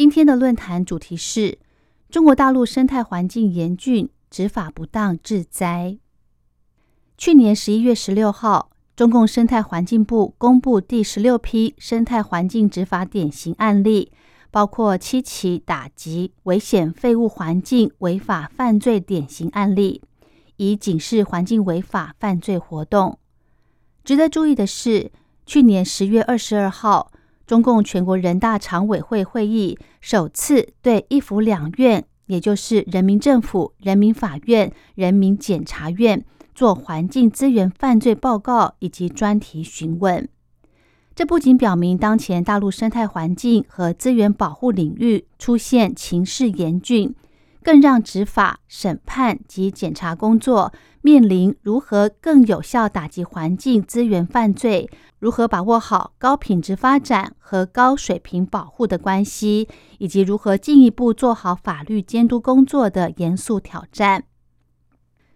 今天的论坛主题是中国大陆生态环境严峻，执法不当致灾。去年十一月十六号，中共生态环境部公布第十六批生态环境执法典型案例，包括七起打击危险废物环境违法犯罪典型案例，以警示环境违法犯罪活动。值得注意的是，去年十月二十二号，中共全国人大常委会会议首次对一府两院，也就是人民政府、人民法院、人民检察院做环境资源犯罪报告以及专题询问。这不仅表明当前大陆生态环境和资源保护领域出现情势严峻。更让执法、审判及检察工作面临如何更有效打击环境资源犯罪、如何把握好高品质发展和高水平保护的关系，以及如何进一步做好法律监督工作的严肃挑战。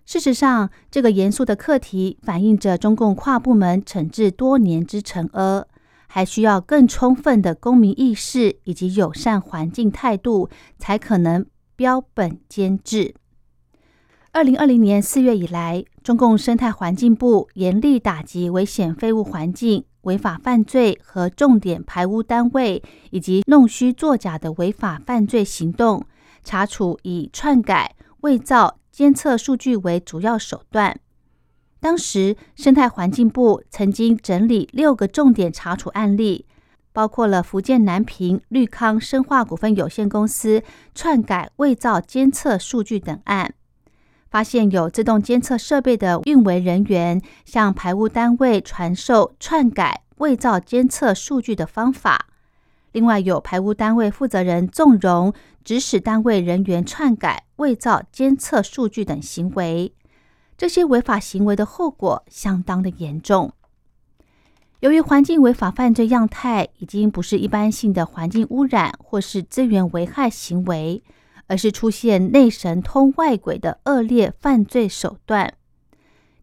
事实上，这个严肃的课题反映着中共跨部门惩治多年之沉疴，还需要更充分的公民意识以及友善环境态度，才可能。标本兼治。二零二零年四月以来，中共生态环境部严厉打击危险废物环境违法犯罪和重点排污单位以及弄虚作假的违法犯罪行动，查处以篡改、伪造监测数据为主要手段。当时，生态环境部曾经整理六个重点查处案例。包括了福建南平绿康生化股份有限公司篡改伪造监测数据等案，发现有自动监测设备的运维人员向排污单位传授篡改伪造监测数据的方法。另外，有排污单位负责人纵容指使单位人员篡改伪造监测数据等行为，这些违法行为的后果相当的严重。由于环境违法犯罪样态已经不是一般性的环境污染或是资源危害行为，而是出现内神通外鬼的恶劣犯罪手段。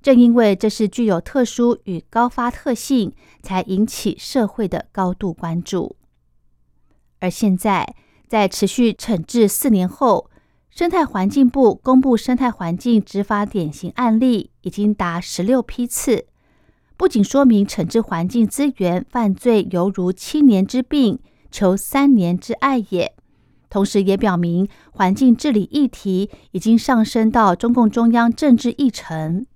正因为这是具有特殊与高发特性，才引起社会的高度关注。而现在，在持续惩治四年后，生态环境部公布生态环境执法典型案例已经达十六批次。不仅说明惩治环境资源犯罪犹如七年之病，求三年之爱也，同时也表明环境治理议题已经上升到中共中央政治议程。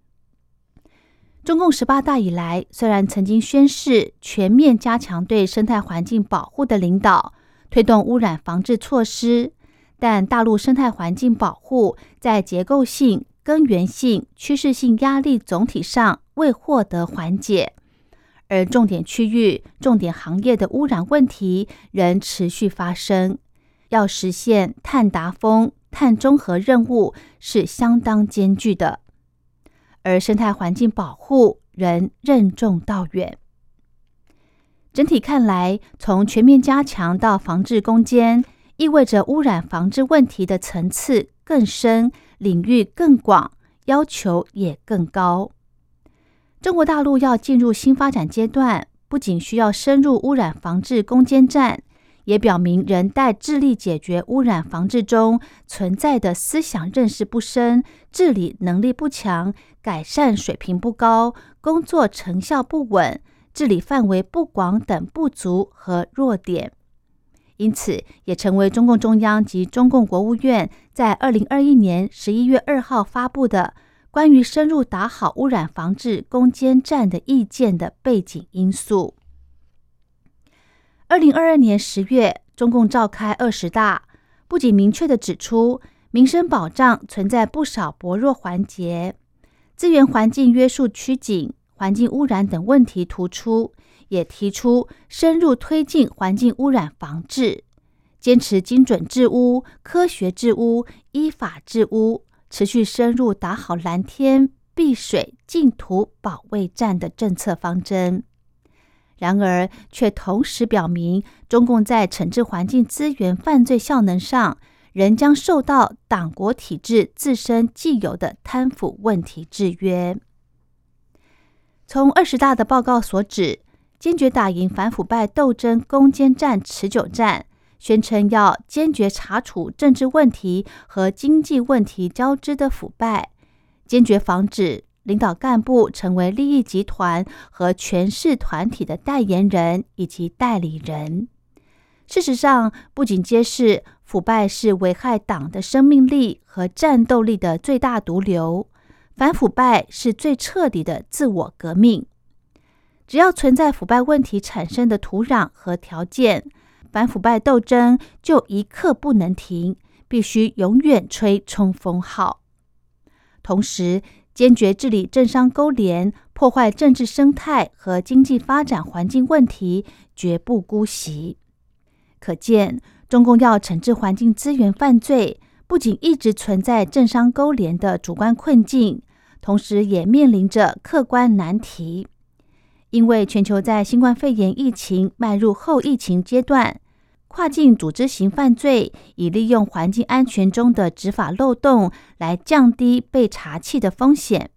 中共十八大以来，虽然曾经宣誓全面加强对生态环境保护的领导，推动污染防治措施，但大陆生态环境保护在结构性。根源性、趋势性压力总体上未获得缓解，而重点区域、重点行业的污染问题仍持续发生。要实现碳达峰、碳中和任务是相当艰巨的，而生态环境保护仍任重道远。整体看来，从全面加强到防治攻坚，意味着污染防治问题的层次更深。领域更广，要求也更高。中国大陆要进入新发展阶段，不仅需要深入污染防治攻坚战，也表明人待致力解决污染防治中存在的思想认识不深、治理能力不强、改善水平不高、工作成效不稳、治理范围不广等不足和弱点。因此，也成为中共中央及中共国务院在二零二一年十一月二号发布的关于深入打好污染防治攻坚战的意见的背景因素。二零二二年十月，中共召开二十大，不仅明确的指出民生保障存在不少薄弱环节，资源环境约束趋紧，环境污染等问题突出。也提出深入推进环境污染防治，坚持精准治污、科学治污、依法治污，持续深入打好蓝天、碧水、净土保卫战的政策方针。然而，却同时表明，中共在惩治环境资源犯罪效能上，仍将受到党国体制自身既有的贪腐问题制约。从二十大的报告所指，坚决打赢反腐败斗争攻坚战、持久战。宣称要坚决查处政治问题和经济问题交织的腐败，坚决防止领导干部成为利益集团和权势团体的代言人以及代理人。事实上，不仅揭示腐败是危害党的生命力和战斗力的最大毒瘤，反腐败是最彻底的自我革命。只要存在腐败问题产生的土壤和条件。反腐败斗争就一刻不能停，必须永远吹冲锋号。同时，坚决治理政商勾连、破坏政治生态和经济发展环境问题，绝不姑息。可见，中共要惩治环境资源犯罪，不仅一直存在政商勾连的主观困境，同时也面临着客观难题。因为全球在新冠肺炎疫情迈入后疫情阶段。跨境组织型犯罪以利用环境安全中的执法漏洞来降低被查缉的风险。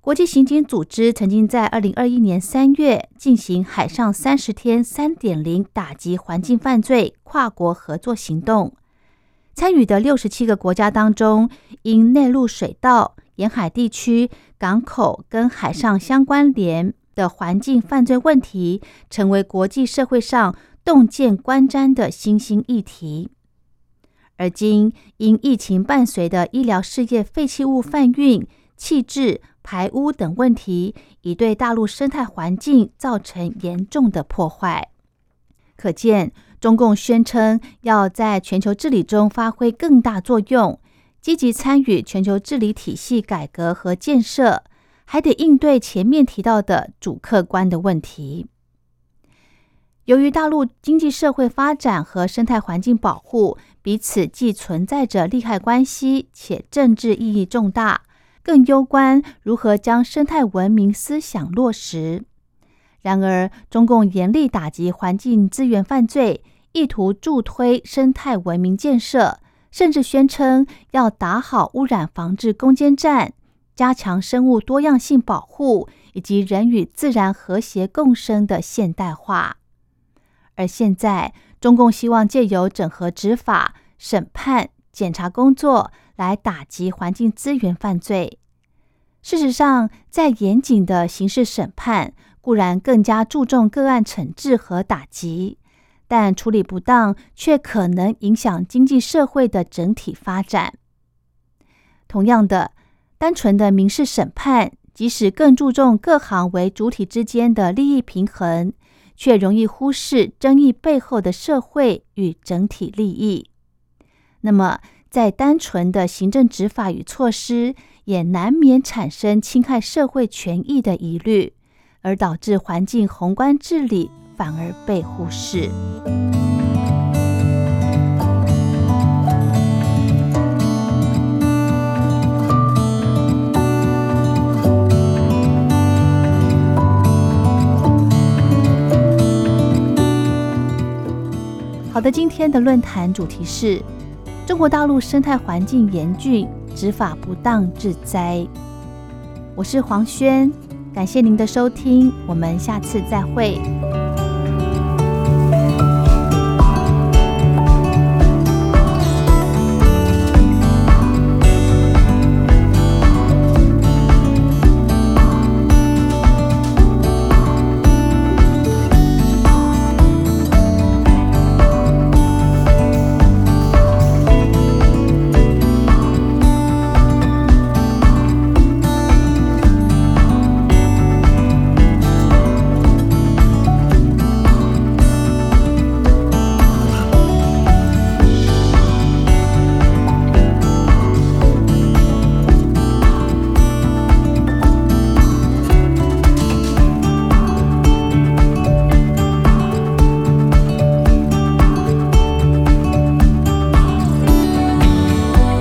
国际刑警组织曾经在二零二一年三月进行海上三十天三点零打击环境犯罪跨国合作行动，参与的六十七个国家当中，因内陆水道、沿海地区、港口跟海上相关联的环境犯罪问题，成为国际社会上。洞见观瞻的新兴议题，而今因疫情伴随的医疗事业废弃物贩运、弃置、排污等问题，已对大陆生态环境造成严重的破坏。可见，中共宣称要在全球治理中发挥更大作用，积极参与全球治理体系改革和建设，还得应对前面提到的主客观的问题。由于大陆经济社会发展和生态环境保护彼此既存在着利害关系，且政治意义重大，更攸关如何将生态文明思想落实。然而，中共严厉打击环境资源犯罪，意图助推生态文明建设，甚至宣称要打好污染防治攻坚战，加强生物多样性保护以及人与自然和谐共生的现代化。而现在，中共希望借由整合执法、审判、检察工作来打击环境资源犯罪。事实上，在严谨的刑事审判固然更加注重个案惩治和打击，但处理不当却可能影响经济社会的整体发展。同样的，单纯的民事审判，即使更注重各行为主体之间的利益平衡。却容易忽视争议背后的社会与整体利益。那么，在单纯的行政执法与措施，也难免产生侵害社会权益的疑虑，而导致环境宏观治理反而被忽视。好的，今天的论坛主题是中国大陆生态环境严峻，执法不当致灾。我是黄轩，感谢您的收听，我们下次再会。